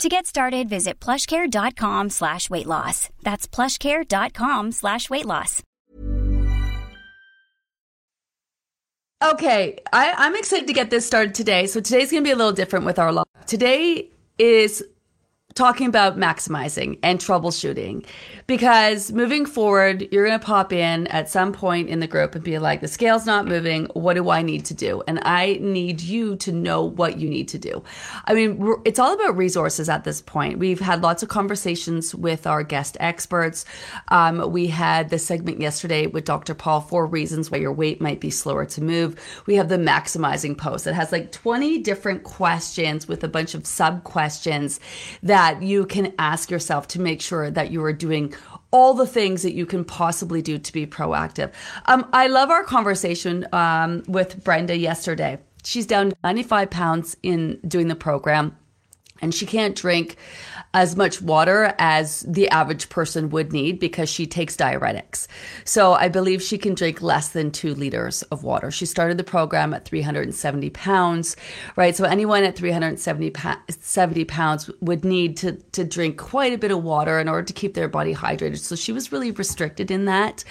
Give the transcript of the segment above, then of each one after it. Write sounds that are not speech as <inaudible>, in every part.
To get started, visit plushcare.com slash weight loss. That's plushcare.com slash weight loss. Okay, I, I'm excited to get this started today. So today's going to be a little different with our live. Today is talking about maximizing and troubleshooting. Because moving forward you're going to pop in at some point in the group and be like the scale's not moving. What do i need to do? And i need you to know what you need to do. I mean it's all about resources at this point. We've had lots of conversations with our guest experts. Um, we had the segment yesterday with dr paul four reasons why your weight might be slower to move. We have the maximizing post that has like 20 different questions with a bunch of sub questions that that you can ask yourself to make sure that you are doing all the things that you can possibly do to be proactive. Um, I love our conversation um, with Brenda yesterday. She's down 95 pounds in doing the program and she can't drink as much water as the average person would need because she takes diuretics. So I believe she can drink less than two liters of water. She started the program at 370 pounds, right? So anyone at 370 pounds would need to, to drink quite a bit of water in order to keep their body hydrated. So she was really restricted in that.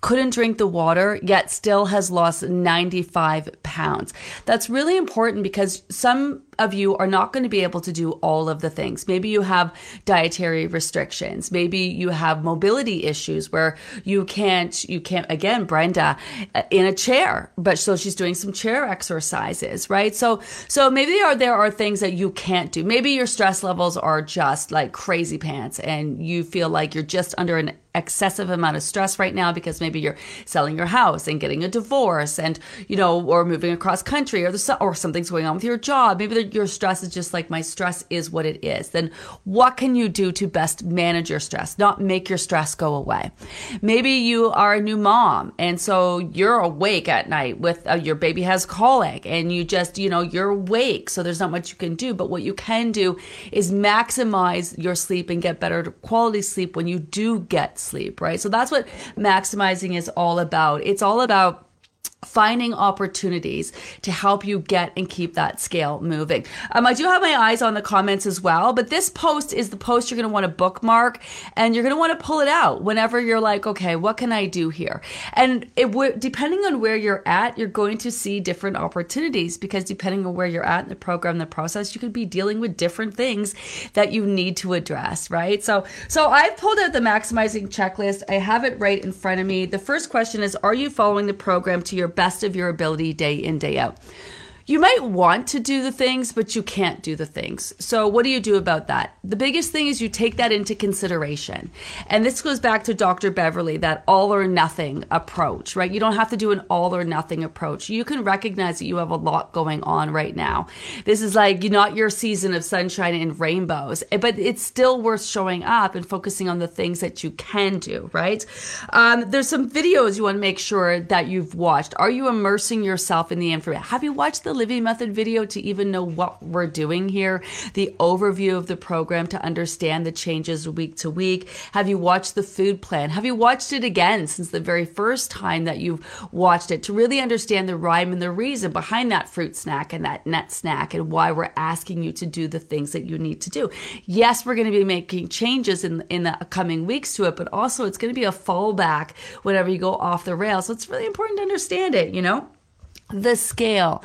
Couldn't drink the water, yet still has lost 95 pounds. That's really important because some of you are not going to be able to do all of the things. Maybe you have dietary restrictions. Maybe you have mobility issues where you can't, you can't, again, Brenda uh, in a chair, but so she's doing some chair exercises, right? So, so maybe there are, there are things that you can't do. Maybe your stress levels are just like crazy pants and you feel like you're just under an excessive amount of stress right now because maybe you're selling your house and getting a divorce and you know or moving across country or the or something's going on with your job. Maybe the, your stress is just like my stress is what it is. Then what can you do to best manage your stress not make your stress go away? Maybe you are a new mom and so you're awake at night with uh, your baby has colic and you just you know you're awake so there's not much you can do. But what you can do is maximize your sleep and get better quality sleep when you do get sleep, right? So that's what maximizing is all about. It's all about finding opportunities to help you get and keep that scale moving. Um, I do have my eyes on the comments as well, but this post is the post you're going to want to bookmark and you're going to want to pull it out whenever you're like, okay, what can I do here? And it would, depending on where you're at, you're going to see different opportunities because depending on where you're at in the program, the process, you could be dealing with different things that you need to address, right? So, so I've pulled out the maximizing checklist. I have it right in front of me. The first question is, are you following the program to your best of your ability day in, day out you might want to do the things, but you can't do the things. So, what do you do about that? The biggest thing is you take that into consideration. And this goes back to Dr. Beverly, that all or nothing approach, right? You don't have to do an all or nothing approach. You can recognize that you have a lot going on right now. This is like not your season of sunshine and rainbows, but it's still worth showing up and focusing on the things that you can do, right? Um, there's some videos you want to make sure that you've watched. Are you immersing yourself in the information? Have you watched the Livy Method video to even know what we're doing here, the overview of the program to understand the changes week to week? Have you watched the food plan? Have you watched it again since the very first time that you've watched it to really understand the rhyme and the reason behind that fruit snack and that nut snack and why we're asking you to do the things that you need to do? Yes, we're going to be making changes in, in the coming weeks to it, but also it's going to be a fallback whenever you go off the rails. So it's really important to understand it, you know? The scale.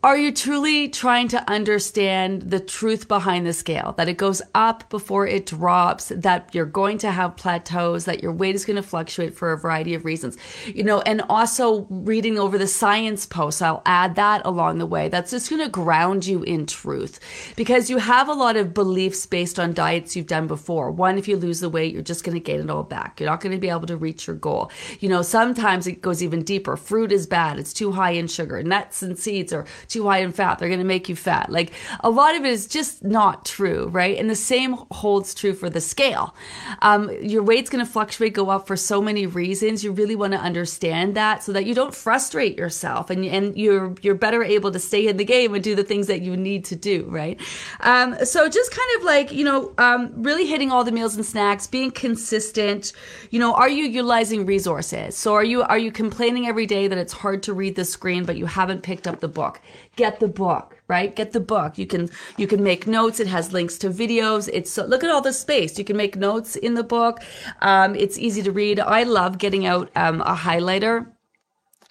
Are you truly trying to understand the truth behind the scale? That it goes up before it drops, that you're going to have plateaus, that your weight is going to fluctuate for a variety of reasons. You know, and also reading over the science posts, I'll add that along the way. That's just going to ground you in truth because you have a lot of beliefs based on diets you've done before. One, if you lose the weight, you're just going to gain it all back. You're not going to be able to reach your goal. You know, sometimes it goes even deeper. Fruit is bad. It's too high in sugar. Nuts and seeds are too high in fat. They're going to make you fat. Like a lot of it is just not true, right? And the same holds true for the scale. Um, your weight's going to fluctuate, go up for so many reasons. You really want to understand that so that you don't frustrate yourself and, and you're, you're better able to stay in the game and do the things that you need to do, right? Um, so just kind of like, you know, um, really hitting all the meals and snacks, being consistent. You know, are you utilizing resources? So are you, are you complaining every day that it's hard to read the screen, but you haven't picked up the book? Get the book right? Get the book. You can you can make notes. It has links to videos. It's so, look at all the space. You can make notes in the book. Um, it's easy to read. I love getting out um, a highlighter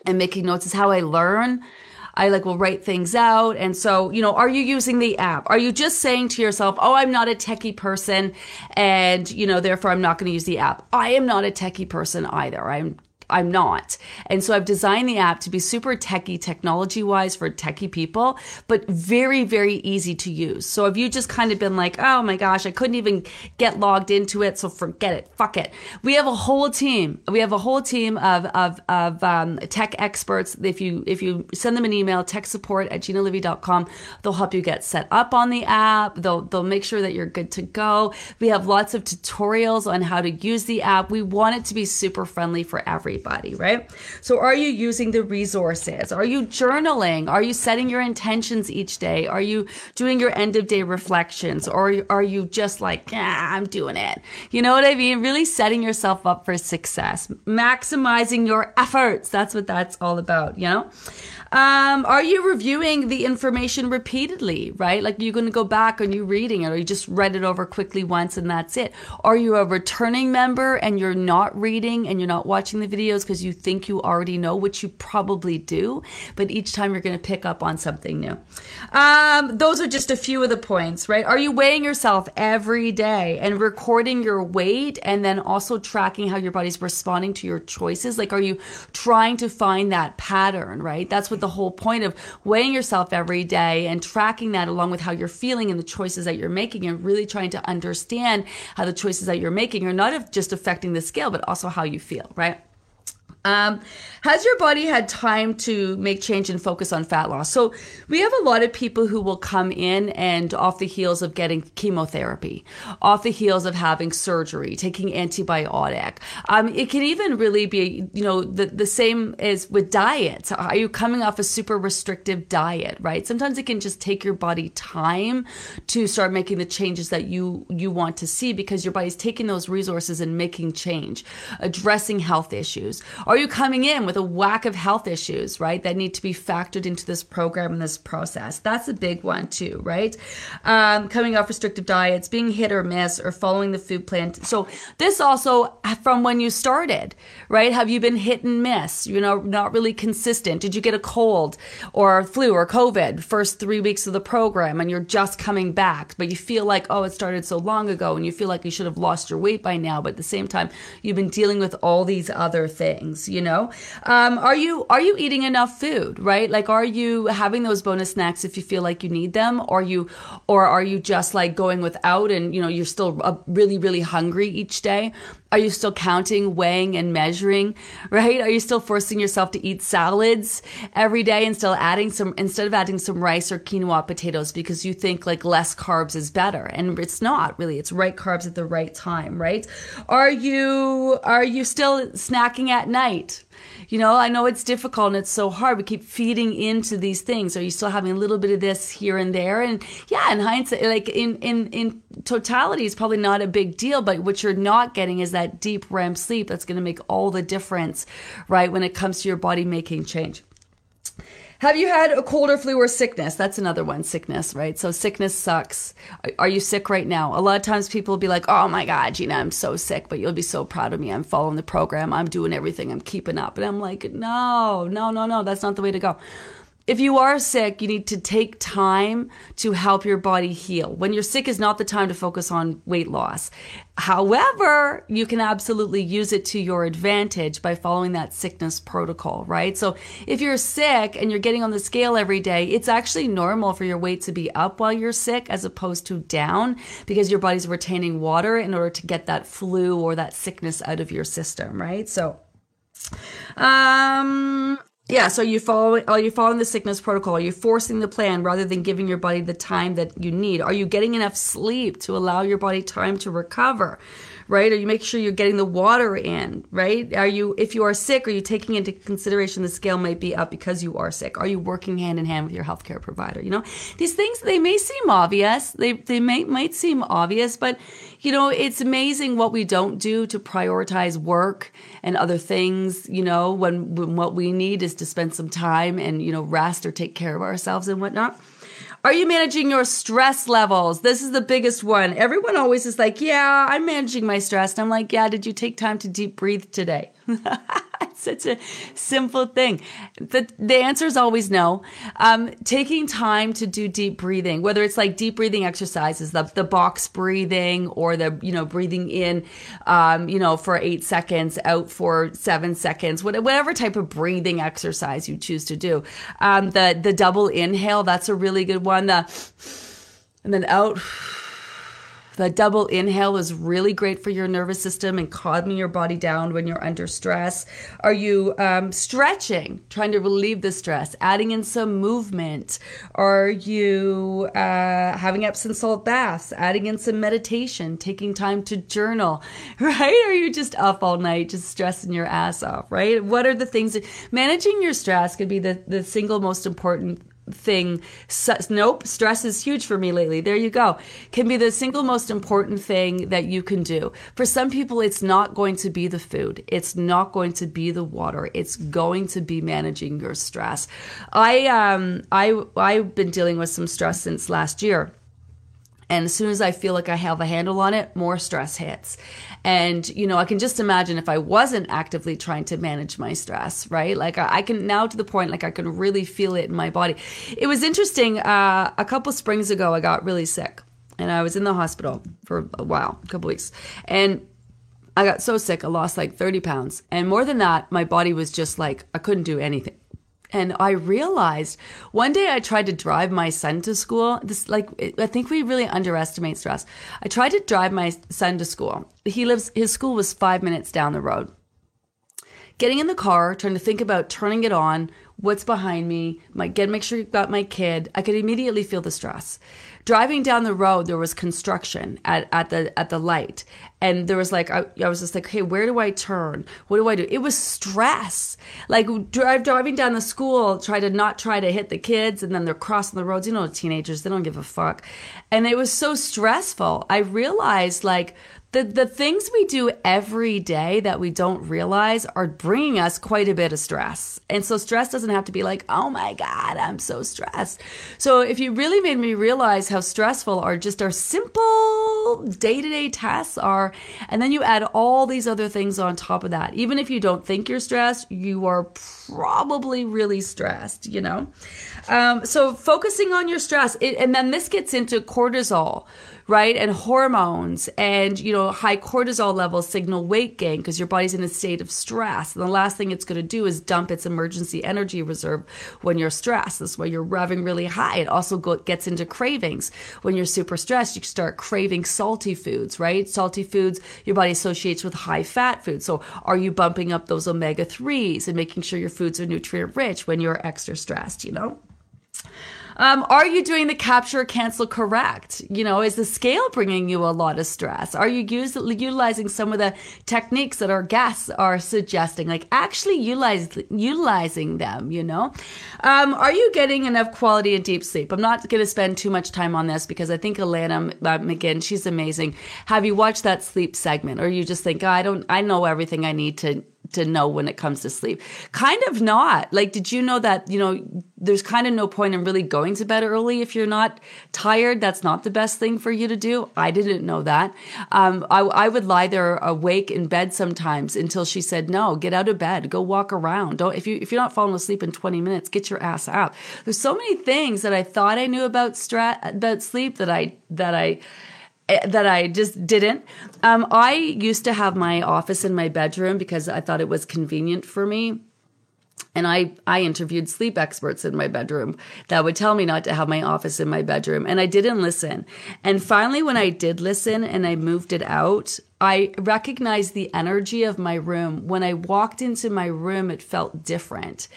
and making notes. Is how i learn. I like will write things out. And so, you know, are you using the app? Are you just saying to yourself, oh, I'm not a techie person and, you know, therefore I'm not going to use the app? I am not a techie person either. I'm I'm not. And so I've designed the app to be super techy, technology wise for techie people, but very, very easy to use. So if you just kind of been like, oh my gosh, I couldn't even get logged into it, so forget it, fuck it. We have a whole team. We have a whole team of of of um, tech experts. If you if you send them an email, tech support at ginalivy.com, they'll help you get set up on the app. They'll they'll make sure that you're good to go. We have lots of tutorials on how to use the app. We want it to be super friendly for everyone everybody, right? So are you using the resources? Are you journaling? Are you setting your intentions each day? Are you doing your end of day reflections? Or are you just like, I'm doing it? You know what I mean? Really setting yourself up for success, maximizing your efforts. That's what that's all about, you know? Um, are you reviewing the information repeatedly, right? Like you're going to go back and you're reading it or you just read it over quickly once and that's it. Are you a returning member and you're not reading and you're not watching the videos because you think you already know, which you probably do, but each time you're going to pick up on something new. Um, those are just a few of the points, right? Are you weighing yourself every day and recording your weight and then also tracking how your body's responding to your choices? Like, are you trying to find that pattern, right? That's what the whole point of weighing yourself every day and tracking that along with how you're feeling and the choices that you're making and really trying to understand how the choices that you're making are not just affecting the scale, but also how you feel, right? Um, has your body had time to make change and focus on fat loss? So we have a lot of people who will come in and off the heels of getting chemotherapy, off the heels of having surgery, taking antibiotic. Um, it can even really be, you know, the, the same as with diets. Are you coming off a super restrictive diet, right? Sometimes it can just take your body time to start making the changes that you, you want to see because your body's taking those resources and making change, addressing health issues. Are you coming in with a whack of health issues, right, that need to be factored into this program and this process? That's a big one, too, right? Um, coming off restrictive diets, being hit or miss, or following the food plan. So, this also from when you started, right? Have you been hit and miss? You know, not really consistent. Did you get a cold or flu or COVID first three weeks of the program and you're just coming back, but you feel like, oh, it started so long ago and you feel like you should have lost your weight by now, but at the same time, you've been dealing with all these other things you know um, are you are you eating enough food right like are you having those bonus snacks if you feel like you need them or you or are you just like going without and you know you're still uh, really really hungry each day are you still counting, weighing, and measuring? <laughs> Right? Are you still forcing yourself to eat salads every day and still adding some, instead of adding some rice or quinoa potatoes because you think like less carbs is better? And it's not really. It's right carbs at the right time, right? Are you, are you still snacking at night? You know, I know it's difficult and it's so hard. We keep feeding into these things. Are you still having a little bit of this here and there? And yeah, in hindsight, like in in in totality, it's probably not a big deal. But what you're not getting is that deep REM sleep that's going to make all the difference, right? When it comes to your body making change. Have you had a cold or flu or sickness? That's another one, sickness, right? So sickness sucks. Are you sick right now? A lot of times people will be like, oh my God, Gina, I'm so sick, but you'll be so proud of me. I'm following the program. I'm doing everything. I'm keeping up. And I'm like, no, no, no, no, that's not the way to go if you are sick, you need to take time to help your body heal. When you're sick is not the time to focus on weight loss. However, you can absolutely use it to your advantage by following that sickness protocol, right? So if you're sick and you're getting on the scale every day, it's actually normal for your weight to be up while you're sick as opposed to down because your body's retaining water in order to get that flu or that sickness out of your system, right? So, um, Yeah, so you follow are you following the sickness protocol? Are you forcing the plan rather than giving your body the time that you need? Are you getting enough sleep to allow your body time to recover? right? Are you making sure you're getting the water in, right? Are you, if you are sick, are you taking into consideration the scale might be up because you are sick? Are you working hand in hand with your healthcare provider? You know, these things, they may seem obvious. They, they may, might seem obvious, but you know, it's amazing what we don't do to prioritize work and other things, you know, when, when what we need is to spend some time and, you know, rest or take care of ourselves and whatnot. Are you managing your stress levels? This is the biggest one. Everyone always is like, Yeah, I'm managing my stress. And I'm like, Yeah, did you take time to deep breathe today? <laughs> it's such a simple thing. The, the answer is always no. Um, taking time to do deep breathing, whether it's like deep breathing exercises, the, the box breathing or the, you know, breathing in, um, you know, for eight seconds, out for seven seconds, whatever type of breathing exercise you choose to do. Um, the, the double inhale, that's a really good one. The, and then out the double inhale is really great for your nervous system and calming your body down when you're under stress. Are you um, stretching, trying to relieve the stress, adding in some movement? Are you uh, having Epsom salt baths, adding in some meditation, taking time to journal, <laughs> right? Are you just up all night, just stressing your ass off, right? What are the things that managing your stress could be the, the single most important thing. Nope, stress is huge for me lately. There you go. Can be the single most important thing that you can do. For some people, it's not going to be the food. It's not going to be the water. It's going to be managing your stress. I um I I've been dealing with some stress since last year. And as soon as I feel like I have a handle on it, more stress hits. And, you know, I can just imagine if I wasn't actively trying to manage my stress, right? Like I, I can now to the point, like I can really feel it in my body. It was interesting. Uh, a couple springs ago, I got really sick and I was in the hospital for a while, a couple weeks. And I got so sick, I lost like 30 pounds. And more than that, my body was just like, I couldn't do anything. And I realized one day I tried to drive my son to school. This, like, I think we really underestimate stress. I tried to drive my son to school. He lives, his school was five minutes down the road. Getting in the car, trying to think about turning it on, what's behind me, my, get, make sure you've got my kid. I could immediately feel the stress. Driving down the road there was construction at, at the at the light. And there was like I, I was just like hey where do i turn? What do i do? It was stress. Like drive driving down the school try to not try to hit the kids and then they're crossing the roads. You know teenagers they don't give a fuck. And it was so stressful. I realized like the, the things we do every day that we don't realize are bringing us quite a bit of stress. And so stress doesn't have to be like, oh my God, I'm so stressed. So if you really made me realize how stressful our just our simple day to day tasks are, and then you add all these other things on top of that, even if you don't think you're stressed, you are probably really stressed, you know? Um, so focusing on your stress, it, and then this gets into cortisol right? And hormones and, you know, high cortisol levels signal weight gain because your body's in a state of stress. And the last thing it's going to do is dump its emergency energy reserve when you're stressed. That's why you're revving really high. It also go, gets into cravings. When you're super stressed, you start craving salty foods, right? Salty foods your body associates with high fat foods. So are you bumping up those omega 3s and making sure your foods are nutrient rich when you're extra stressed, you know? Um, are you doing the capture cancel correct? You know, is the scale bringing you a lot of stress? Are you use, utilizing some of the techniques that our guests are suggesting? Like actually utilize, utilizing them, you know? Um, are you getting enough quality and deep sleep? I'm not going to spend too much time on this because I think Alanna uh, McGinn, she's amazing. Have you watched that sleep segment or you just think, oh, I don't, I know everything I need to to know when it comes to sleep. Kind of not. Like, did you know that, you know, there's kind of no point in really going to bed early if you're not tired. That's not the best thing for you to do. I didn't know that. Um, I, I would lie there awake in bed sometimes until she said, no, get out of bed, go walk around. Don't, if you, if you're not falling asleep in 20 minutes, get your ass out. There's so many things that I thought I knew about strat, about sleep that I, that I, that I just didn't. Um, I used to have my office in my bedroom because I thought it was convenient for me. And I, I interviewed sleep experts in my bedroom that would tell me not to have my office in my bedroom. And I didn't listen. And finally, when I did listen and I moved it out, I recognized the energy of my room. When I walked into my room, it felt different.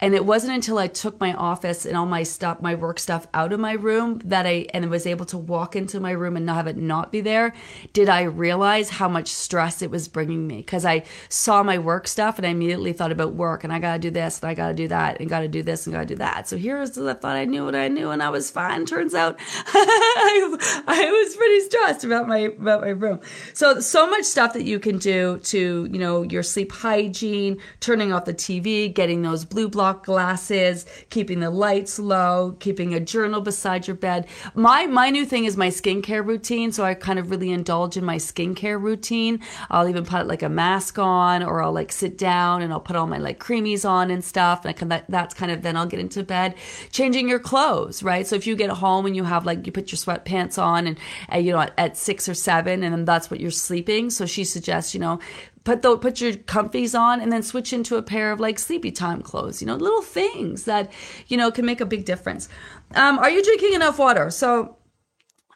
And it wasn't until I took my office and all my stuff, my work stuff out of my room that I, and was able to walk into my room and not have it not be there, did I realize how much stress it was bringing me. Cause I saw my work stuff and I immediately thought about work and I gotta do this and I gotta do that and gotta do this and gotta do that. So here's, I thought I knew what I knew and I was fine. Turns out <laughs> I, I was pretty stressed about my, about my room. So, so much stuff that you can do to, you know, your sleep hygiene, turning off the TV, getting those blue block glasses, keeping the lights low, keeping a journal beside your bed. My my new thing is my skincare routine, so I kind of really indulge in my skincare routine. I'll even put like a mask on or I'll like sit down and I'll put all my like creamies on and stuff. And I that, that's kind of then I'll get into bed. Changing your clothes, right? So if you get home and you have like you put your sweatpants on and, and you know at, at six or seven and then that's what you're sleeping so she suggests, you know, put the put your comfies on and then switch into a pair of like sleepy time clothes. You know, little things that you know can make a big difference. Um, are you drinking enough water? So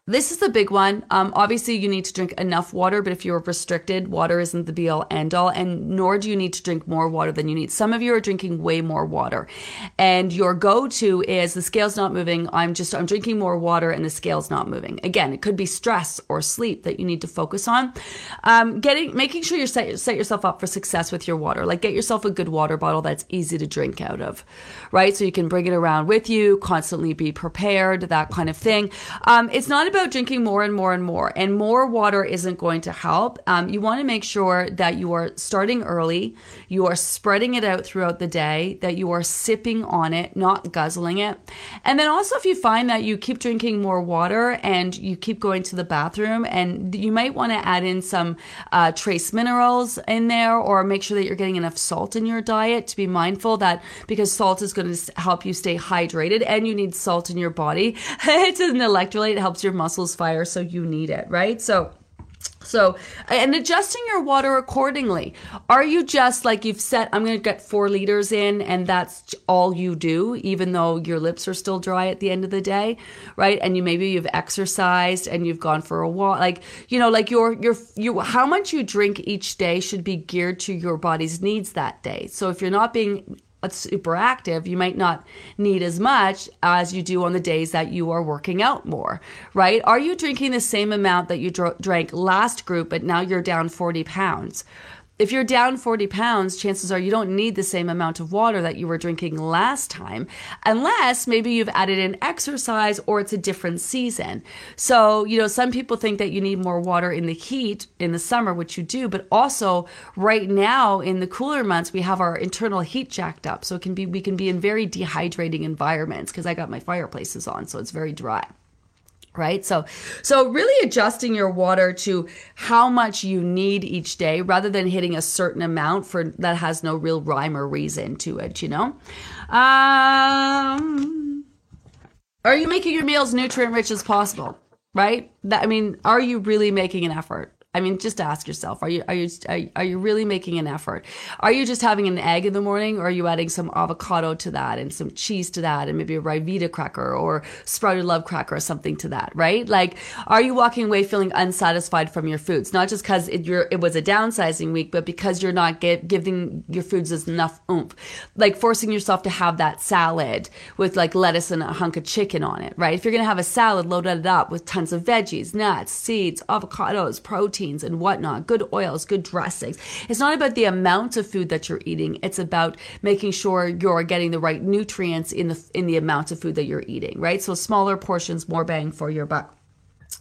this is the big one. Um, obviously, you need to drink enough water, but if you're restricted, water isn't the be all end all, and nor do you need to drink more water than you need. Some of you are drinking way more water, and your go to is the scale's not moving. I'm just, I'm drinking more water, and the scale's not moving. Again, it could be stress or sleep that you need to focus on. Um, getting, making sure you set, set yourself up for success with your water. Like, get yourself a good water bottle that's easy to drink out of, right? So you can bring it around with you, constantly be prepared, that kind of thing. Um, it's not about drinking more and more and more, and more water isn't going to help. Um, you want to make sure that you are starting early, you are spreading it out throughout the day, that you are sipping on it, not guzzling it. And then also, if you find that you keep drinking more water and you keep going to the bathroom, and you might want to add in some uh, trace minerals in there, or make sure that you're getting enough salt in your diet to be mindful that because salt is going to help you stay hydrated and you need salt in your body. <laughs> it's an electrolyte, it helps your muscles fire, so you need it, right? So so, and adjusting your water accordingly. Are you just like you've set, I'm going to get four liters in and that's all you do, even though your lips are still dry at the end of the day, right? And you maybe you've exercised and you've gone for a walk. Like, you know, like your, your, you, how much you drink each day should be geared to your body's needs that day. So if you're not being super active, you might not need as much as you do on the days that you are working out more, right? Are you drinking the same amount that you dr- drank last group, but now you're down 40 pounds? If you're down 40 pounds, chances are you don't need the same amount of water that you were drinking last time, unless maybe you've added in exercise or it's a different season. So, you know, some people think that you need more water in the heat in the summer, which you do, but also right now in the cooler months, we have our internal heat jacked up. So it can be, we can be in very dehydrating environments because I got my fireplaces on, so it's very dry right? So so really adjusting your water to how much you need each day rather than hitting a certain amount for that has no real rhyme or reason to it you know? Um are you making your meals nutrient rich as possible right? That i mean are you really making an effort I mean, just ask yourself: Are you are you are you really making an effort? Are you just having an egg in the morning, or are you adding some avocado to that and some cheese to that, and maybe a Ryvita cracker or sprouted love cracker or something to that? Right? Like, are you walking away feeling unsatisfied from your foods? Not just because it, it was a downsizing week, but because you're not get, giving your foods enough oomph. Like forcing yourself to have that salad with like lettuce and a hunk of chicken on it. Right? If you're gonna have a salad, load it up with tons of veggies, nuts, seeds, avocados, protein proteins and whatnot, good oils, good dressings. It's not about the amount of food that you're eating. It's about making sure you're getting the right nutrients in the in the amount of food that you're eating, right? So smaller portions, more bang for your buck.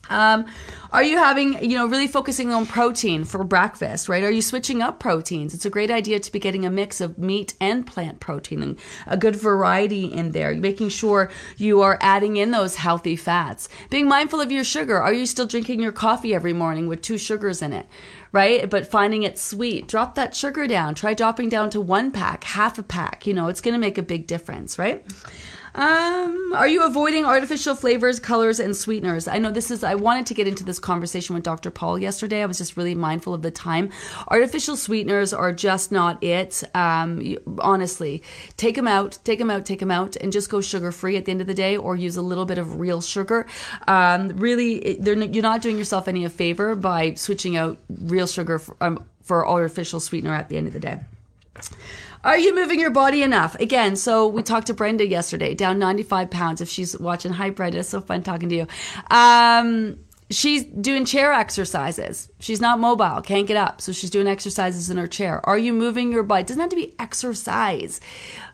Um, are you having, you know, really focusing on protein for breakfast, right? Are you switching up proteins? It's a great idea to be getting a mix of meat and plant protein and a good variety in there, making sure you are adding in those healthy fats. Being mindful of your sugar. Are you still drinking your coffee every morning with two sugars in it? right? But finding it sweet, drop that sugar down. Try dropping down to one pack, half a pack. You know, it's going to make a big difference, right? Um, are you avoiding artificial flavors, colors, and sweeteners? I know this is, I wanted to get into this conversation with Dr. Paul yesterday. I was just really mindful of the time. Artificial sweeteners are just not it. Um, you, honestly, take them out, take them out, take them out, and just go sugar free at the end of the day or use a little bit of real sugar. Um, really, you're not doing yourself any a favor by switching out real sugar for, um, for artificial sweetener at the end of the day. Are you moving your body enough? Again, so we talked to Brenda yesterday, down 95 pounds. If she's watching, hi Brenda, so fun talking to you. Um, she's doing chair exercises. She's not mobile, can't get up, so she's doing exercises in her chair. Are you moving your body? It doesn't have to be exercise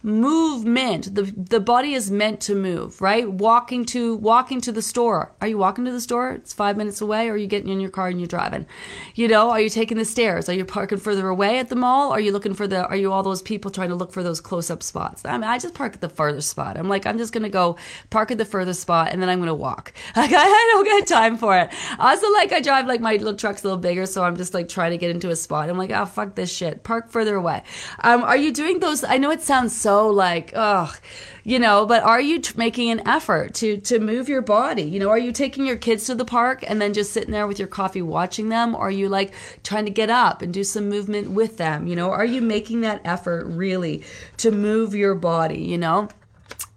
movement. The the body is meant to move right? Walking to walking to the store. Are you walking to the store? It's five minutes away or are you getting in your car and you're driving? You know are you taking the stairs? Are you parking further away at the mall? Are you looking for the are you all those people trying to look for those close-up spots? I mean i just park at the furthest spot. I'm like i'm just gonna go park at the furthest spot and then i'm gonna walk. <laughs> Like i don't get time for it. Also like i drive like my little truck's a little bigger so i'm just like trying to get into a spot. I'm like oh fuck this shit. Park further away. Um, are you doing those i know it sounds so like, ugh, you know, but are you t- making an effort to to move your body? You know, are you taking your kids to the park and then just sitting there with your coffee watching them? Or are you like trying to get up and do some movement with them? You know, are you making that effort really to move your body, you know?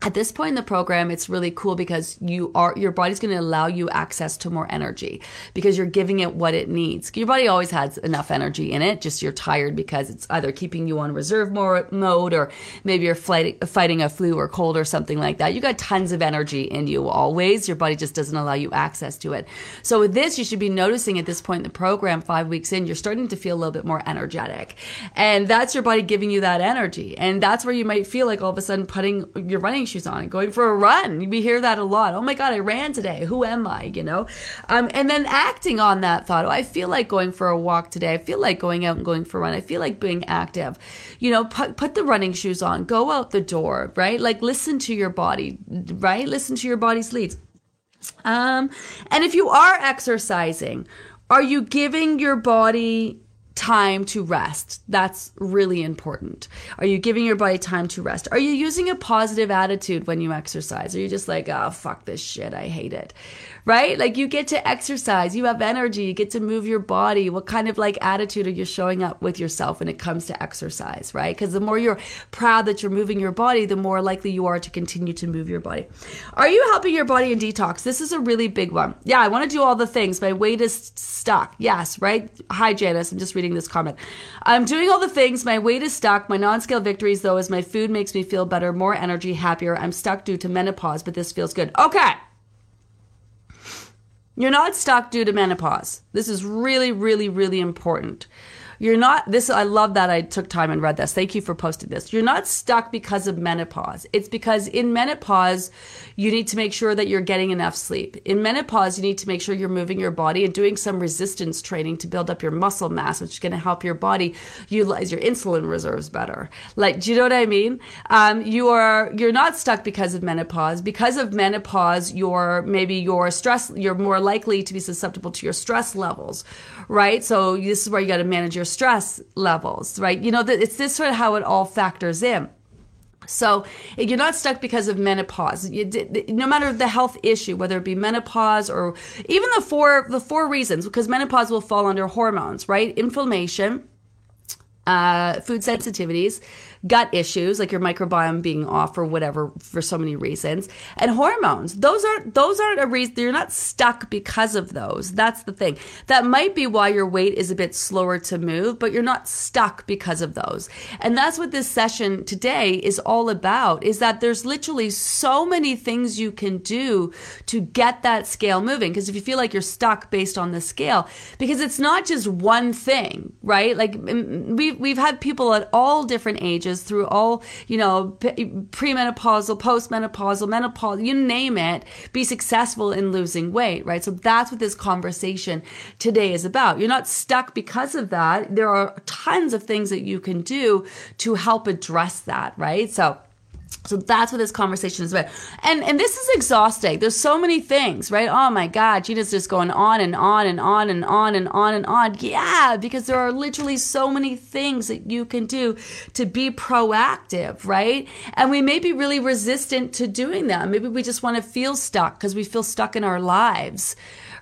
At this point in the program it's really cool because you are your body's going to allow you access to more energy because you're giving it what it needs. Your body always has enough energy in it just you're tired because it's either keeping you on reserve mode or maybe you're fighting a flu or cold or something like that. You got tons of energy in you always. Your body just doesn't allow you access to it. So with this you should be noticing at this point in the program five weeks in you're starting to feel a little bit more energetic. And that's your body giving you that energy. And that's where you might feel like all of a sudden putting your running shoes on and going for a run. We hear that a lot. Oh my God, I ran today. Who am I? You know? Um, and then acting on that thought. Oh, I feel like going for a walk today. I feel like going out and going for a run. I feel like being active. You know, put, put the running shoes on, go out the door, right? Like listen to your body, right? Listen to your body's leads. Um, and if you are exercising, are you giving your body time to rest. That's really important. Are you giving your body time to rest? Are you using a positive attitude when you exercise? Are you just like, oh, fuck this shit, I hate it? Right? Like you get to exercise, you have energy, you get to move your body. What kind of like attitude are you showing up with yourself when it comes to exercise, right? Because the more you're proud that you're moving your body, the more likely you are to continue to move your body. Are you helping your body in detox? This is a really big one. Yeah, I want to do all the things. My weight is stuck. Yes, right? Hi, Janice. I'm just reading this comment. I'm doing all the things. My weight is stuck. My non scale victories, though, is my food makes me feel better, more energy, happier. I'm stuck due to menopause, but this feels good. Okay. You're not stuck due to menopause. This is really, really, really important. You're not, this, I love that I took time and read this. Thank you for posting this. You're not stuck because of menopause. It's because in menopause, you need to make sure that you're getting enough sleep. In menopause, you need to make sure you're moving your body and doing some resistance training to build up your muscle mass, which is going to help your body utilize your insulin reserves better. Like, do you know what I mean? Um, you are, you're not stuck because of menopause. Because of menopause, you're maybe your stress, you're more likely to be susceptible to your stress levels, right? So this is where you got to manage your stress levels, right? You know, that it's this sort of how it all factors in. So you're not stuck because of menopause. You, no matter the health issue, whether it be menopause or even the four the four reasons, because menopause will fall under hormones, right? Inflammation, uh, food sensitivities, gut issues like your microbiome being off or whatever for so many reasons. And hormones those aren't those aren't a reason you're not stuck because of those. That's the thing. That might be why your weight is a bit slower to move but you're not stuck because of those. And that's what this session today is all about is that there's literally so many things you can do to get that scale moving. Because if you feel like you're stuck based on the scale because it's not just one thing right? Like we've, we've had people at all different ages stages through all, you know, premenopausal, postmenopausal, menopause, you name it, be successful in losing weight, right? So that's what this conversation today is about. You're not stuck because of that. There are tons of things that you can do to help address that, right? So So that's what this conversation is about. And and this is exhausting. There's so many things, right? Oh my God, Gina's just going on and on and on and on and on and on. Yeah, because there are literally so many things that you can do to be proactive, right? And we may be really resistant to doing that. Maybe we just want to feel stuck because we feel stuck in our lives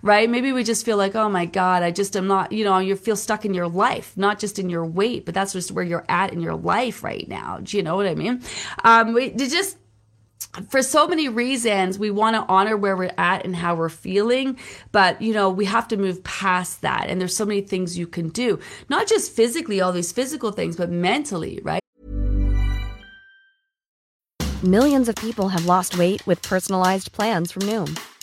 right? Maybe we just feel like, oh my God, I just am not, you know, you feel stuck in your life, not just in your weight, but that's just where you're at in your life right now. Do you know what I mean? Um, we just, for so many reasons we want to honor where we're at and how we're feeling but you know we have to move past that and there's so many things you can do not just physically all these physical things but mentally right millions of people have lost weight with personalized plans from noom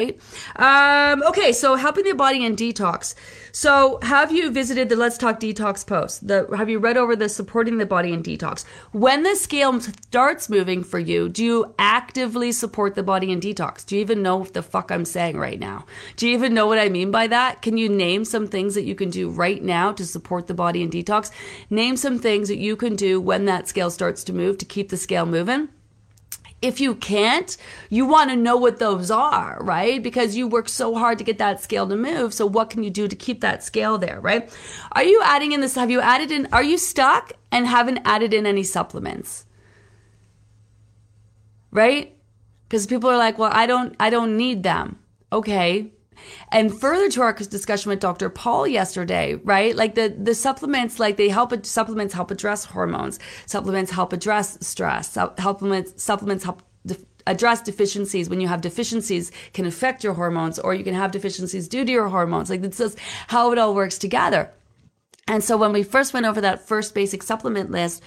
Right? Um, okay, so helping the body in detox. So, have you visited the Let's Talk Detox post? The have you read over the supporting the body in detox? When the scale starts moving for you, do you actively support the body in detox? Do you even know what the fuck I'm saying right now? Do you even know what I mean by that? Can you name some things that you can do right now to support the body in detox? Name some things that you can do when that scale starts to move to keep the scale moving if you can't, you want to know what those are, right? Because you work so hard to get that scale to move. So what can you do to keep that scale there, right? Are you adding in this? Have you added in, are you stuck and haven't added in any supplements? Right? Because people are like, well, I don't, I don't need them. Okay. And further to our discussion with Dr. Paul yesterday, right? Like the, the supplements, like they help, supplements help address hormones. Supplements help address stress. Supplements, supplements help address deficiencies when you have deficiencies can affect your hormones or you can have deficiencies due to your hormones like this is how it all works together and so when we first went over that first basic supplement list,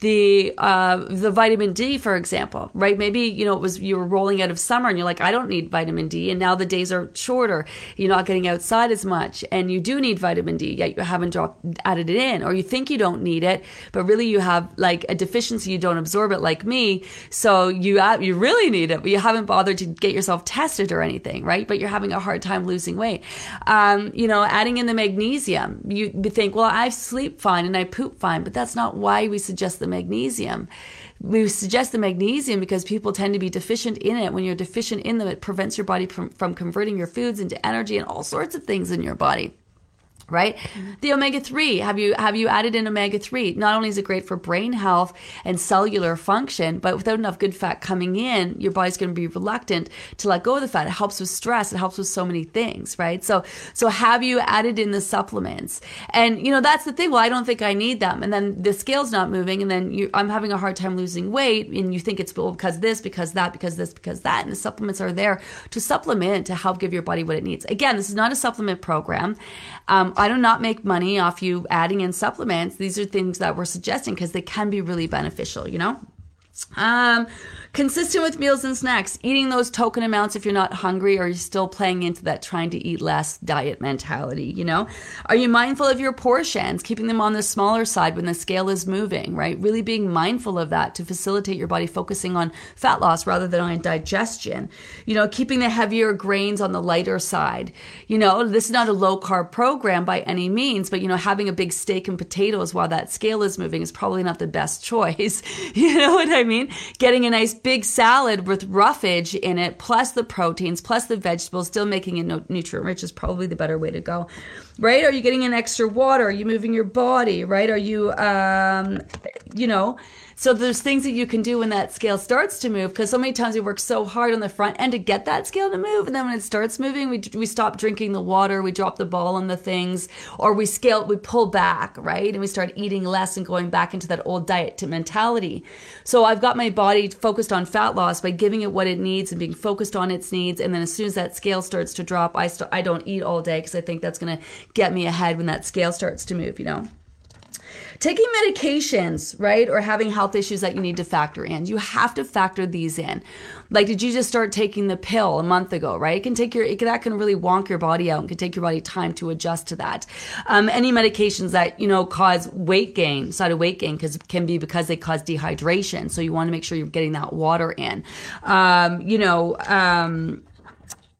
the uh, the vitamin D, for example, right? Maybe you know it was you were rolling out of summer and you're like, I don't need vitamin D, and now the days are shorter. You're not getting outside as much, and you do need vitamin D, yet you haven't dropped, added it in, or you think you don't need it, but really you have like a deficiency, you don't absorb it like me, so you you really need it, but you haven't bothered to get yourself tested or anything, right? But you're having a hard time losing weight. Um, you know, adding in the magnesium, you think, well, I sleep fine and I poop fine, but that's not why we suggest the magnesium. We suggest the magnesium because people tend to be deficient in it. When you're deficient in them, it prevents your body from, from converting your foods into energy and all sorts of things in your body right? The omega-3 have you have you added in omega-3 not only is it great for brain health and cellular function but without enough good fat coming in your body's going to be reluctant to let go of the fat. It helps with stress. It helps with so many things right? So so have you added in the supplements? And you know that's the thing. Well i don't think i need them. And then the scale's not moving and then you, i'm having a hard time losing weight and you think it's because this because that because this because that. And the supplements are there to supplement to help give your body what it needs. Again this is not a supplement program. Um, I do not make money off you adding in supplements. These are things that we're suggesting because they can be really beneficial, you know? Um, consistent with meals and snacks, eating those token amounts if you're not hungry or you're still playing into that trying to eat less diet mentality, you know? Are you mindful of your portions, keeping them on the smaller side when the scale is moving, right? Really being mindful of that to facilitate your body focusing on fat loss rather than on digestion. You know, keeping the heavier grains on the lighter side. You know, this is not a low carb program by any means, but you know, having a big steak and potatoes while that scale is moving is probably not the best <laughs> choice. you know what I mean? Getting a nice big salad with roughage in it, plus the proteins, plus the vegetables, still making it nutrient rich is probably the better way to go. Right? Are you getting an extra water? Are you moving your body? Right? Are you, um, you know, so there's things that you can do when that scale starts to move because so many times we work so hard on the front end to get that scale to move, and then when it starts moving, we we stop drinking the water, we drop the ball on the things, or we scale, we pull back, right, and we start eating less and going back into that old diet mentality. So I've got my body focused on fat loss by giving it what it needs and being focused on its needs, and then as soon as that scale starts to drop, I st- I don't eat all day because I think that's going to get me ahead when that scale starts to move, you know. Taking medications, right, or having health issues that you need to factor in. You have to factor these in. Like, did you just start taking the pill a month ago, right? It can take your, it, that can really wonk your body out and can take your body time to adjust to that. Um, any medications that, you know, cause weight gain, side of weight gain, because it can be because they cause dehydration. So you want to make sure you're getting that water in. Um, you know, um,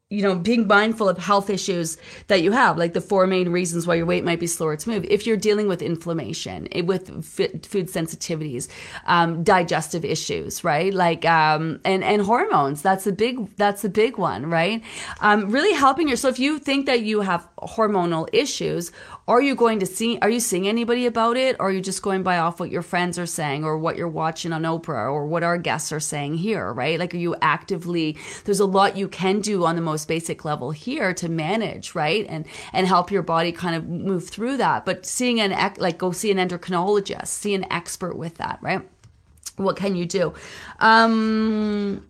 you know, being mindful of health issues that you have, like the four main reasons why your weight might be slower to move. If you're dealing with inflammation, eh, with food sensitivities, um, digestive issues, right? Like, um, and, and hormones, that's a big, that's a big one, right? Um, really helping your, so if you think that you have hormonal issues are you going to see are you seeing anybody about it? Or are you just going by off what your friends are saying or what you're watching on oprah or what our guests are saying here right? Like are you actively there's a lot you can do on the most basic level here to manage right? And and help your body kind of move through that. But seeing an like go see an endocrinologist see an expert with that right? What can you do? Um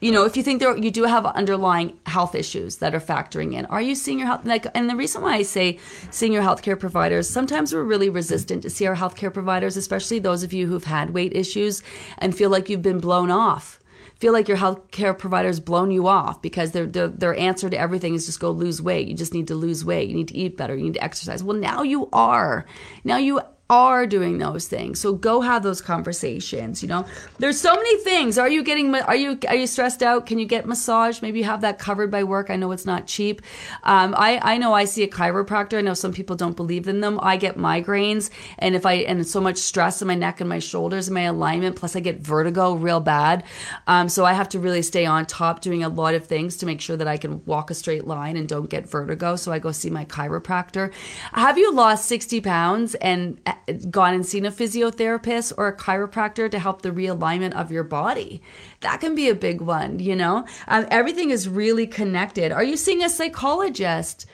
you know, if you think there you do have underlying health issues that are factoring in, are you seeing your health? Like, and the reason why I say seeing your healthcare providers, sometimes we're really resistant to see our healthcare providers, especially those of you who've had weight issues and feel like you've been blown off. Feel like your healthcare provider's blown you off because their, their their answer to everything is just go lose weight. You just need to lose weight. You need to eat better. You need to exercise. Well, now you are. Now you are doing those things. So go have those conversations, you know. There's so many things. Are you getting are you are you stressed out? Can you get massage? Maybe you have that covered by work. I know it's not cheap. Um, I I know I see a chiropractor. I know some people don't believe in them. I get migraines and if I and so much stress in my neck and my shoulders and my alignment plus I get vertigo real bad. Um, so I have to really stay on top doing a lot of things to make sure that I can walk a straight line and don't get vertigo. So I go see my chiropractor. Have you lost 60 pounds and gone and seen a physiotherapist or a chiropractor to help the realignment of your body. That can be a big one, you know? Um, everything is really connected. Are you seeing a psychologist?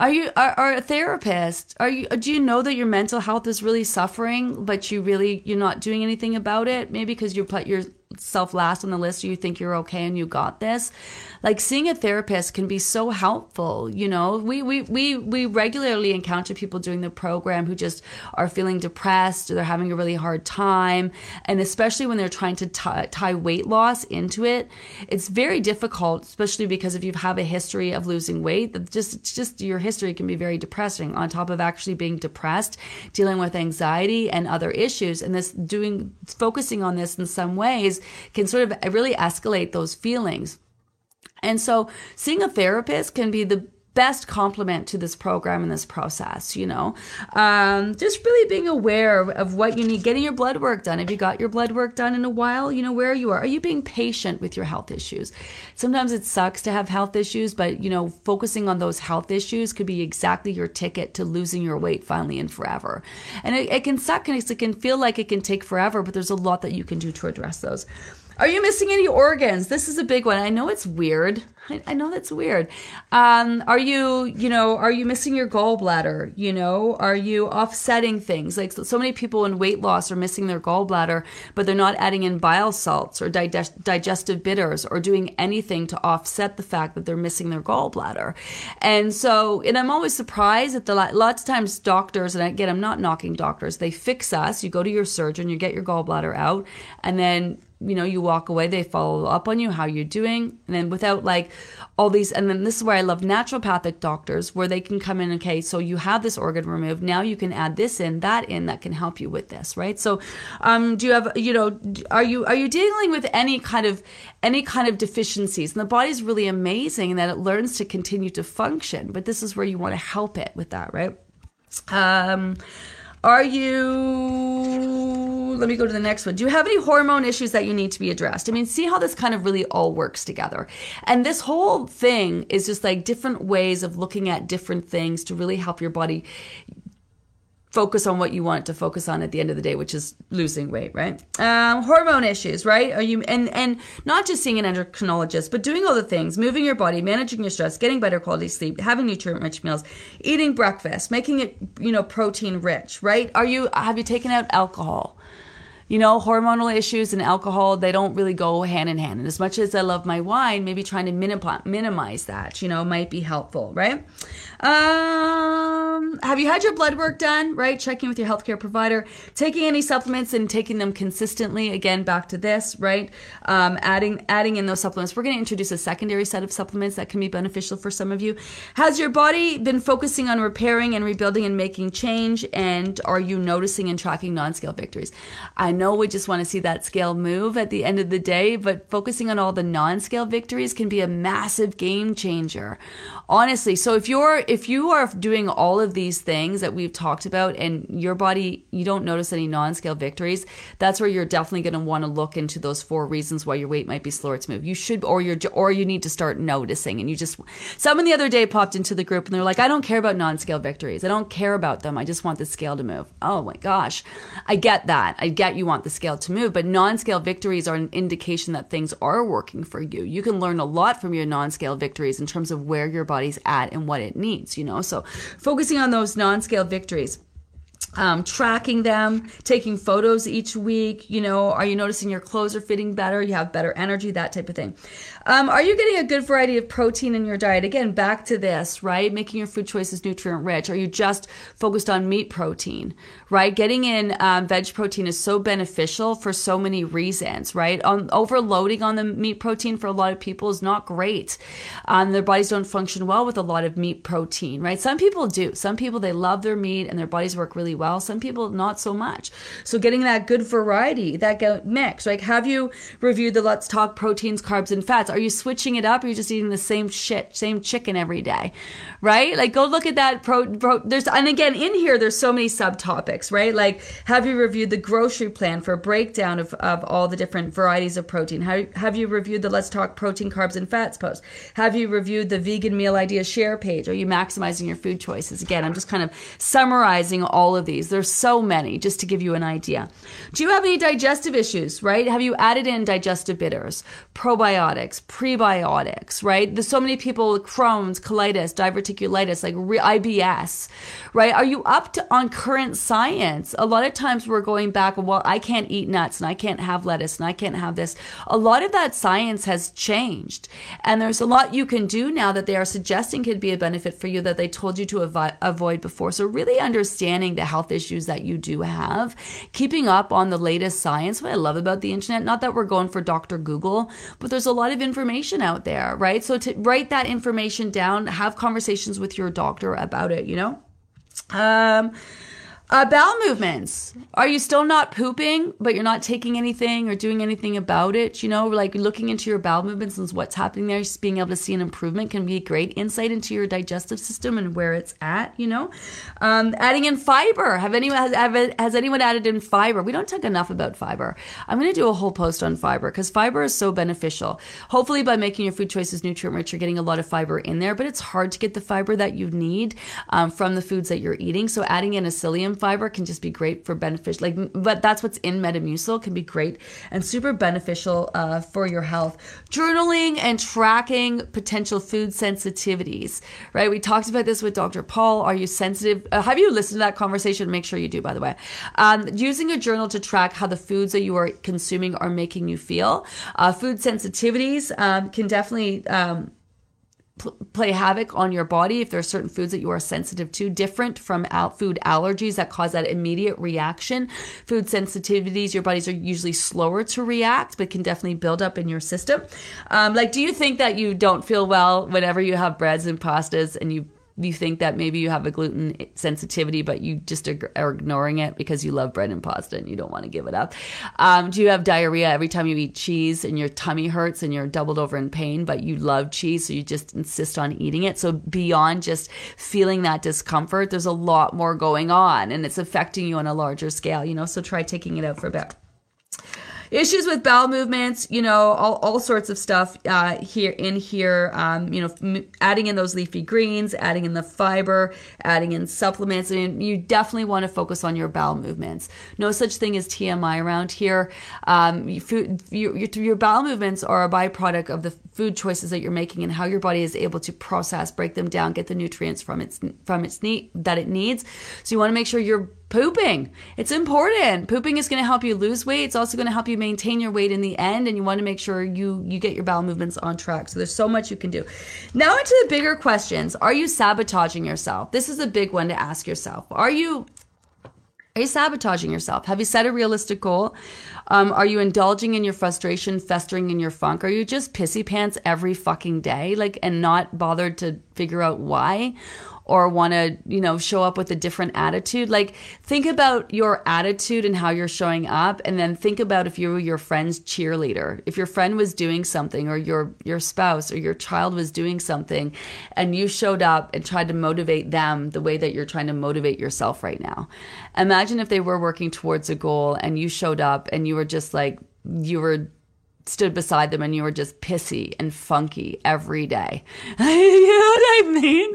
Are you are, are a therapist? Are you do you know that your mental health is really suffering, but you really you're not doing anything about it? Maybe because you put yourself last on the list or you think you're okay and you got this. Like seeing a therapist can be so helpful you know? We we we, we regularly encounter people doing the program who just are feeling depressed or they're having a really hard time and especially when they're trying to tie, tie weight loss into it it's very difficult especially because if you have a history of losing weight that just it's just your history can be very depressing on top of actually being depressed dealing with anxiety and other issues and this doing focusing on this in some ways can sort of really escalate those feelings. And so seeing a therapist can be the best complement to this program and this process, you know. Um, just really being aware of what you need, getting your blood work done. Have you got your blood work done in a while? You know, where you are. Are you being patient with your health issues? Sometimes it sucks to have health issues, but, you know, focusing on those health issues could be exactly your ticket to losing your weight finally and forever. And it, it can suck and it can feel like it can take forever, but there's a lot that you can do to address those. Are you missing any organs? This is a big one. I know it's weird. I, know that's weird. Um, are you, you know, are you missing your gallbladder? You know, are you offsetting things? Like so, so many people in weight loss are missing their gallbladder, but they're not adding in bile salts or digest, digestive bitters or doing anything to offset the fact that they're missing their gallbladder. And so, and I'm always surprised at the lots of times doctors, and again, I'm not knocking doctors, they fix us. You go to your surgeon, you get your gallbladder out, and then you know, you walk away, they follow up on you, how you're doing. And then without like all these, and then this is where I love naturopathic doctors where they can come in, okay, so you have this organ removed. Now you can add this in, that in, that can help you with this, right? So, um, do you have, you know, are you, are you dealing with any kind of, any kind of deficiencies? And the body's really amazing in that it learns to continue to function, but this is where you want to help it with that, right? Um, are you let me go to the next one. Do you have any hormone issues that you need to be addressed? I mean, see how this kind of really all works together. And this whole thing is just like different ways of looking at different things to really help your body focus on what you want to focus on at the end of the day, which is losing weight, right? Um, hormone issues, right? Are you and and not just seeing an endocrinologist, but doing all the things, moving your body, managing your stress, getting better quality sleep, having nutrient rich meals, eating breakfast, making it you know protein rich, right? Are you have you taken out alcohol? You know, hormonal issues and alcohol, they don't really go hand in hand. And as much as I love my wine, maybe trying to minimize that, you know, might be helpful, right? Um, have you had your blood work done, right? Checking with your healthcare provider, taking any supplements and taking them consistently. Again, back to this, right? Um, adding, adding in those supplements. We're going to introduce a secondary set of supplements that can be beneficial for some of you. Has your body been focusing on repairing and rebuilding and making change? And are you noticing and tracking non-scale victories? I know we just want to see that scale move at the end of the day, but focusing on all the non-scale victories can be a massive game changer. Honestly, so if you're if you are doing all of these things that we've talked about and your body you don't notice any non-scale victories, that's where you're definitely going to want to look into those four reasons why your weight might be slower to move. You should or you're or you need to start noticing and you just someone the other day popped into the group and they're like, "I don't care about non-scale victories. I don't care about them. I just want the scale to move." Oh my gosh. I get that. I get you want the scale to move, but non scale victories are an indication that things are working for you. You can learn a lot from your non scale victories in terms of where your body's at and what it needs, you know? So focusing on those non scale victories um, tracking them, taking photos each week. You know, are you noticing your clothes are fitting better? You have better energy, that type of thing. Um, are you getting a good variety of protein in your diet? Again, back to this, right? Making your food choices nutrient rich. Are you just focused on meat protein, right? Getting in um, veg protein is so beneficial for so many reasons, right? Um, overloading on the meat protein for a lot of people is not great. Um, their bodies don't function well with a lot of meat protein, right? Some people do. Some people, they love their meat and their bodies work really well. Some people not so much. So getting that good variety, that mix, like have you reviewed the Let's Talk proteins, carbs, and fats? Are you switching it up? Or are you just eating the same shit, same chicken every day, right? Like go look at that pro, pro there's, and again, in here, there's so many subtopics, right? Like have you reviewed the grocery plan for a breakdown of, of all the different varieties of protein? Have, have you reviewed the Let's Talk protein, carbs, and fats post? Have you reviewed the vegan meal idea share page? Are you maximizing your food choices? Again, I'm just kind of summarizing all of these. There's so many, just to give you an idea. Do you have any digestive issues, right? Have you added in digestive bitters, probiotics, prebiotics, right? There's so many people with Crohn's, colitis, diverticulitis, like IBS, right? Are you up to on current science? A lot of times we're going back, well, I can't eat nuts and I can't have lettuce and I can't have this. A lot of that science has changed. And there's a lot you can do now that they are suggesting could be a benefit for you that they told you to avoid before. So really understanding the health issues that you do have, keeping up on the latest science. What I love about the internet, not that we're going for Dr. Google, but there's a lot of information out there, right? So to write that information down, have conversations with your doctor about it, you know? Um, uh, bowel movements. Are you still not pooping, but you're not taking anything or doing anything about it? You know, like looking into your bowel movements and what's happening there, just being able to see an improvement can be great insight into your digestive system and where it's at. You know, um, adding in fiber. Have anyone has, has anyone added in fiber? We don't talk enough about fiber. I'm going to do a whole post on fiber because fiber is so beneficial. Hopefully, by making your food choices nutrient rich, you're getting a lot of fiber in there. But it's hard to get the fiber that you need um, from the foods that you're eating. So adding in a psyllium fiber can just be great for beneficial like but that's what's in metamucil can be great and super beneficial uh, for your health. Journaling and tracking potential food sensitivities right? We talked about this with dr paul. Are you sensitive? Uh, have you listened to that conversation? Make sure you do by the way. Um, using a journal to track how the foods that you are consuming are making you feel. Uh, food sensitivities um, can definitely um, play havoc on your body if there are certain foods that you are sensitive to, different from al- food allergies that cause that immediate reaction. Food sensitivities, your bodies are usually slower to react, but can definitely build up in your system. Um, like, do you think that you don't feel well whenever you have breads and pastas and you you think that maybe you have a gluten sensitivity, but you just are ignoring it because you love bread and pasta and you don't want to give it up? Um, do you have diarrhea every time you eat cheese and your tummy hurts and you're doubled over in pain, but you love cheese, so you just insist on eating it? So beyond just feeling that discomfort, there's a lot more going on and it's affecting you on a larger scale, you know? So try taking it out for a bit issues with bowel movements, you know, all, all sorts of stuff uh, here in here. Um, you know, adding in those leafy greens, adding in the fiber, adding in supplements. I mean, you definitely want to focus on your bowel movements. No such thing as TMI around here. Um, food, your, your, your bowel movements are a byproduct of the food choices that you're making and how your body is able to process, break them down, get the nutrients from its from its need that it needs. So you want to make sure you're pooping. It's important. Pooping is going to help you lose weight. It's also going to help you maintain your weight in the end and you want to make sure you you get your bowel movements on track. So there's so much you can do. Now into the bigger questions. Are you sabotaging yourself? This is a big one to ask yourself. Are you are you sabotaging yourself? Have you set a realistic goal? Um, are you indulging in your frustration, festering in your funk? Are you just pissy pants every fucking day, like, and not bothered to figure out why? Or want to, you know, show up with a different attitude. Like, think about your attitude and how you're showing up, and then think about if you were your friend's cheerleader. If your friend was doing something, or your your spouse or your child was doing something, and you showed up and tried to motivate them the way that you're trying to motivate yourself right now. Imagine if they were working towards a goal and you showed up and you were just like you were stood beside them and you were just pissy and funky every day. <laughs> you know what I mean?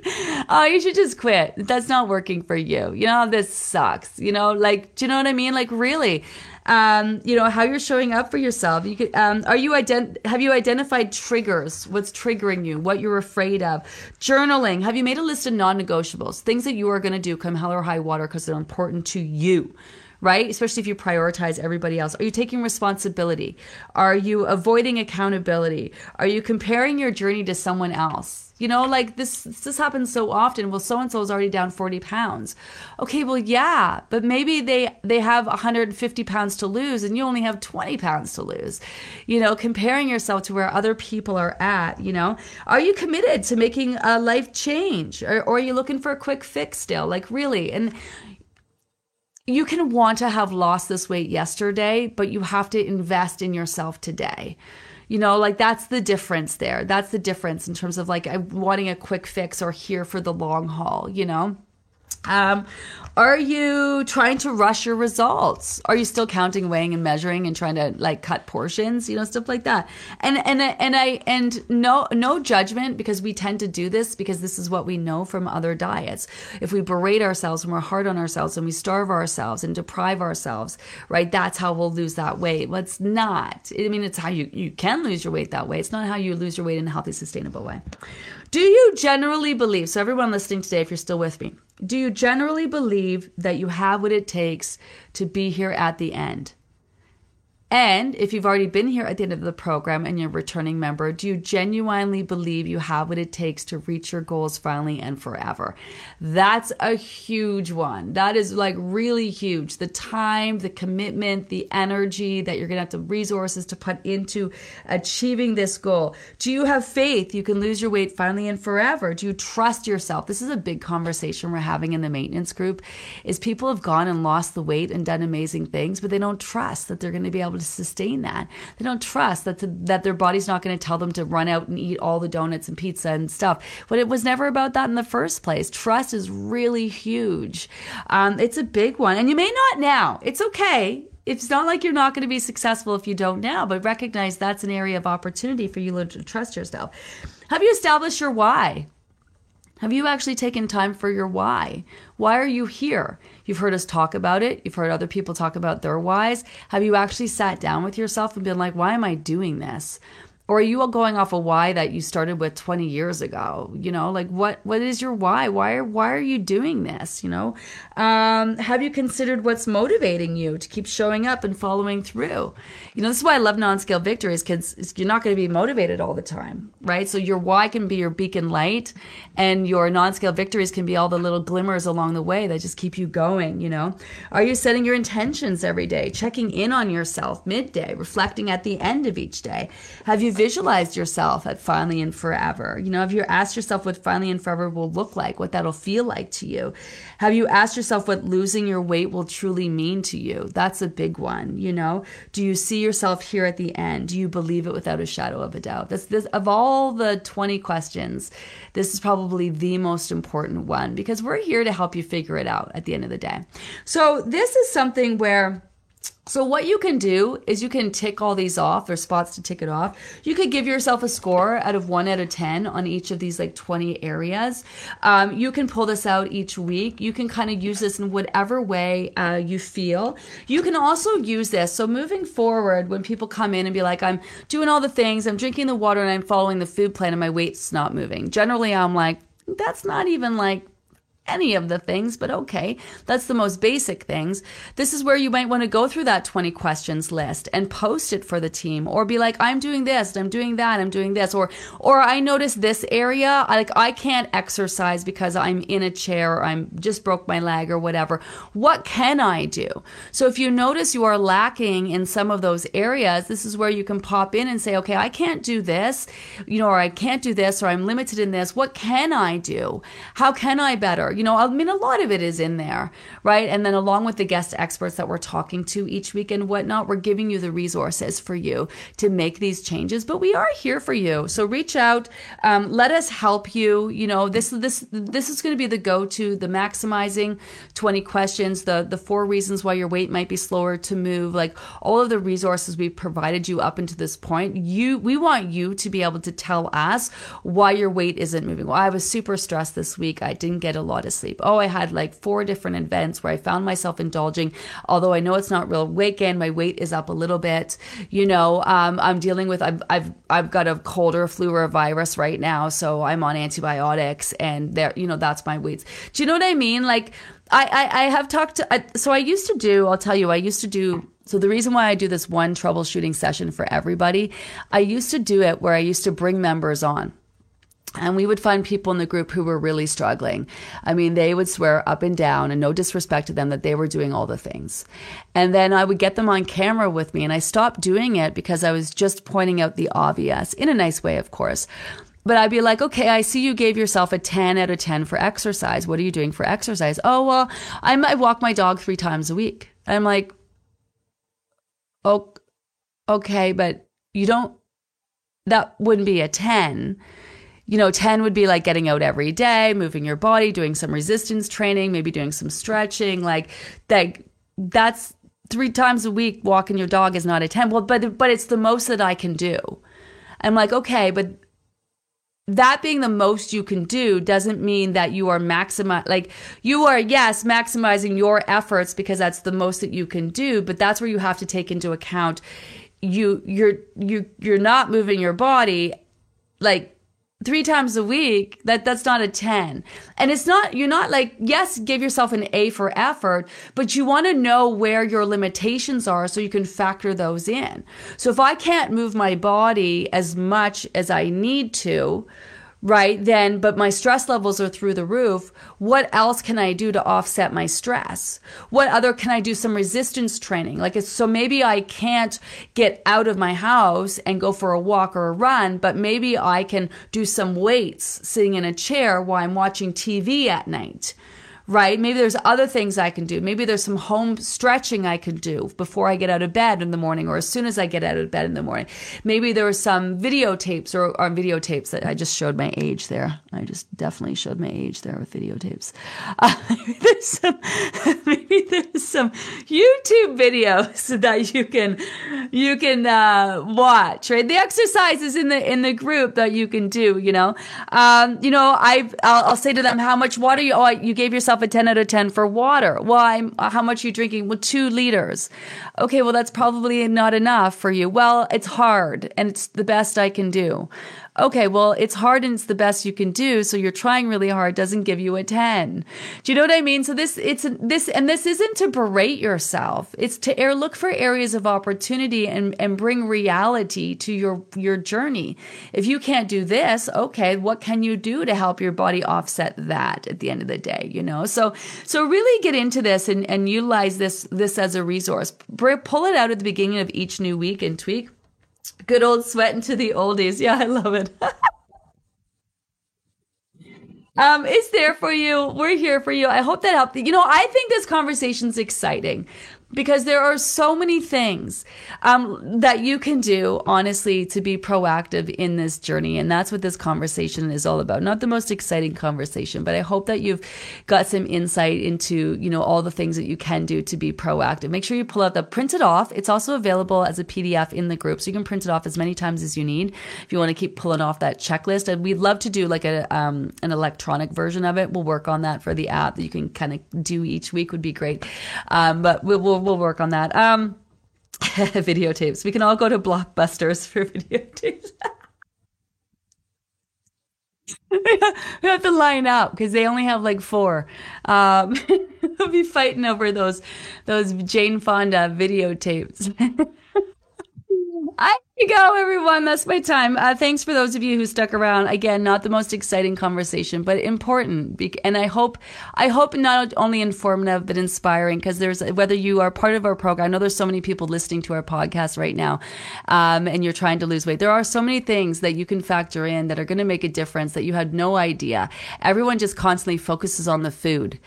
Oh, you should just quit. That's not working for you. You know, this sucks. You know, like, do you know what I mean? Like, really. Um, you know how you're showing up for yourself. You could, um, are you ident- Have you identified triggers? What's triggering you? What you're afraid of? Journaling. Have you made a list of non-negotiables? Things that you are going to do come hell or high water because they're important to you right? Especially if you prioritize everybody else. Are you taking responsibility? Are you avoiding accountability? Are you comparing your journey to someone else? You know, like this this happens so often. Well, so and so is already down 40 pounds. Okay, well, yeah, but maybe they they have 150 pounds to lose and you only have 20 pounds to lose. You know, comparing yourself to where other people are at, you know. Are you committed to making a life change or, or are you looking for a quick fix still? Like really? And you can want to have lost this weight yesterday, but you have to invest in yourself today. You know, like that's the difference there. That's the difference in terms of like wanting a quick fix or here for the long haul, you know? Um, are you trying to rush your results? Are you still counting, weighing, and measuring, and trying to like cut portions? You know, stuff like that. And and and I and no no judgment because we tend to do this because this is what we know from other diets. If we berate ourselves and we're hard on ourselves and we starve ourselves and deprive ourselves, right? That's how we'll lose that weight. Well, it's not. I mean, it's how you you can lose your weight that way. It's not how you lose your weight in a healthy, sustainable way. Do you generally believe? So everyone listening today, if you're still with me do you generally believe that you have what it takes to be here at the end? And if you've already been here at the end of the program and you're a returning member, do you genuinely believe you have what it takes to reach your goals finally and forever? That's a huge one. That is like really huge. The time, the commitment, the energy that you're going to have the resources to put into achieving this goal. Do you have faith you can lose your weight finally and forever? Do you trust yourself? This is a big conversation we're having in the maintenance group is people have gone and lost the weight and done amazing things, but they don't trust that they're going to be able able to sustain that. They don't trust that the, that their body's not going to tell them to run out and eat all the donuts and pizza and stuff. But it was never about that in the first place. Trust is really huge. Um, it's a big one, and you may not now. It's okay it's not like you're not going to be successful if you don't now, but recognize that's an area of opportunity for you to trust yourself. Have you established your why? Have you actually taken time for your why? Why are you here? You've heard us talk about it. You've heard other people talk about their whys. Have you actually sat down with yourself and been like, why am I doing this? Or are you all going off a why that you started with 20 years ago you know like what what is your why? Why are why are you doing this you know? Um, have you considered what's motivating you to keep showing up and following through? You know this is why i love non-scale victories because you're not going to be motivated all the time right? So your why can be your beacon light and your non-scale victories can be all the little glimmers along the way that just keep you going you know? Are you setting your intentions every day checking in on yourself midday reflecting at the end of each day? Have you visualized yourself at finally and forever? You know, have you asked yourself what finally and forever will look like, what that'll feel like to you? Have you asked yourself what losing your weight will truly mean to you? That's a big one, you know? Do you see yourself here at the end? Do you believe it without a shadow of a doubt? This, this of all the 20 questions, this is probably the most important one because we're here to help you figure it out at the end of the day. So, this is something where so what you can do is you can tick all these off. There's spots to tick it off. You could give yourself a score out of one out of 10 on each of these like 20 areas. Um, you can pull this out each week. You can kind of use this in whatever way uh, you feel. You can also use this. So moving forward, when people come in and be like, I'm doing all the things, I'm drinking the water and I'm following the food plan and my weight's not moving. Generally, I'm like, that's not even like any of the things, but okay, that's the most basic things. This is where you might want to go through that 20 questions list and post it for the team or be like, I'm doing this, I'm doing that, I'm doing this, or, or I noticed this area, like I can't exercise because I'm in a chair or I'm just broke my leg or whatever. What can I do? So if you notice you are lacking in some of those areas, this is where you can pop in and say, okay, I can't do this, you know, or I can't do this, or I'm limited in this. What can I do? How can I better? You know, I mean, a lot of it is in there, right? And then along with the guest experts that we're talking to each week and whatnot, we're giving you the resources for you to make these changes. But we are here for you, so reach out. Um, let us help you. You know, this this this is going to be the go to the maximizing twenty questions, the the four reasons why your weight might be slower to move, like all of the resources we've provided you up until this point. You we want you to be able to tell us why your weight isn't moving. Well, I was super stressed this week. I didn't get a lot of sleep. Oh, I had like four different events where I found myself indulging. Although I know it's not real weight gain, my weight is up a little bit. You know, um, I'm dealing with I've I've I've got a cold or a flu or a virus right now, so I'm on antibiotics, and there, you know, that's my weights. Do you know what I mean? Like. I, I, I have talked to, I, so I used to do, I'll tell you, I used to do so the reason why I do this one troubleshooting session for everybody, I used to do it where I used to bring members on. And we would find people in the group who were really struggling. I mean, they would swear up and down, and no disrespect to them, that they were doing all the things. And then I would get them on camera with me, and I stopped doing it because I was just pointing out the obvious, in a nice way, of course. But I'd be like, okay, I see you gave yourself a 10 out of 10 for exercise. What are you doing for exercise? Oh, well, I walk my dog three times a week. And I'm like, oh, okay, but you don't, that wouldn't be a 10 you know, 10 would be like getting out every day, moving your body, doing some resistance training, maybe doing some stretching. Like that, that's three times a week walking your dog is not a 10. Well, but, but it's the most that I can do. I'm like, okay, but that being the most you can do doesn't mean that you are maximize like you are yes maximizing your efforts because that's the most that you can do but that's where you have to take into account you you're you you're not moving your body like three times a week that that's not a 10 and it's not you're not like yes give yourself an a for effort but you want to know where your limitations are so you can factor those in. So if i can't move my body as much as i need to right? Then, but my stress levels are through the roof. What else can I do to offset my stress? What other can I do some resistance training? Like, it's, so maybe I can't get out of my house and go for a walk or a run, but maybe I can do some weights sitting in a chair while I'm watching TV at night right? Maybe there's other things I can do. Maybe there's some home stretching I can do before I get out of bed in the morning or as soon as I get out of bed in the morning. Maybe there are some videotapes or, or videotapes that I just showed my age there. I just definitely showed my age there with videotapes. Uh, <laughs> maybe there's some, <laughs> maybe there's some YouTube videos <laughs> that you can, you can, uh, watch, right? The exercises in the, in the group that you can do, you know, um, you know, I've, I'll, I'll say to them, how much water you, oh, you gave yourself yourself a 10 out of 10 for water. Well, I'm, uh, how much are you drinking? Well, two liters. Okay, well, that's probably not enough for you. Well, it's hard and it's the best I can do okay, well, it's hard and it's the best you can do. So you're trying really hard doesn't give you a 10. Do you know what I mean? So this, it's this, and this isn't to berate yourself. It's to air, look for areas of opportunity and, and bring reality to your, your journey. If you can't do this, okay, what can you do to help your body offset that at the end of the day? You know? So, so really get into this and, and utilize this, this as a resource. Pull it out at the beginning of each new week and tweak Good old Sweatin' to the Oldies. Yeah, I love it. <laughs> um, it's there for you. We're here for you. I hope that helped. You know, I think this conversation's exciting because there are so many things um, that you can do honestly to be proactive in this journey. And that's what this conversation is all about. Not the most exciting conversation but i hope that you've got some insight into you know all the things that you can do to be proactive. Make sure you pull out the print it off. It's also available as a pdf in the group so you can print it off as many times as you need if you want to keep pulling off that checklist. And we'd love to do like a um, an electronic version of it. We'll work on that for the app that you can kind of do each week would be great. Um, but we'll, we'll we'll work on that. Um, <laughs> videotapes. We can all go to Blockbusters for <laughs> videotapes. <laughs> we have to line up because they only have like four. Um, we'll be fighting over those those Jane Fonda videotapes. I you go, everyone. That's my time. Uh, thanks for those of you who stuck around. Again, not the most exciting conversation, but important. And I hope, I hope not only informative but inspiring. Because there's whether you are part of our program. I know there's so many people listening to our podcast right now, um, and you're trying to lose weight. There are so many things that you can factor in that are going to make a difference that you had no idea. Everyone just constantly focuses on the food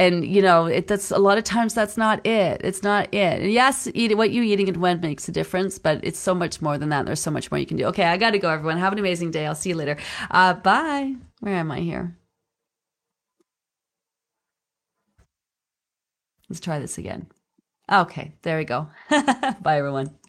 and you know it, that's a lot of times that's not it. It's not it. Yes eat what you eating and when makes a difference but it's so much more than that. There's so much more you can do. Okay i gotta go everyone. Have an amazing day. I'll see you later. Uh, bye. Where am i here? Let's try this again. Okay there we go. <laughs> Bye everyone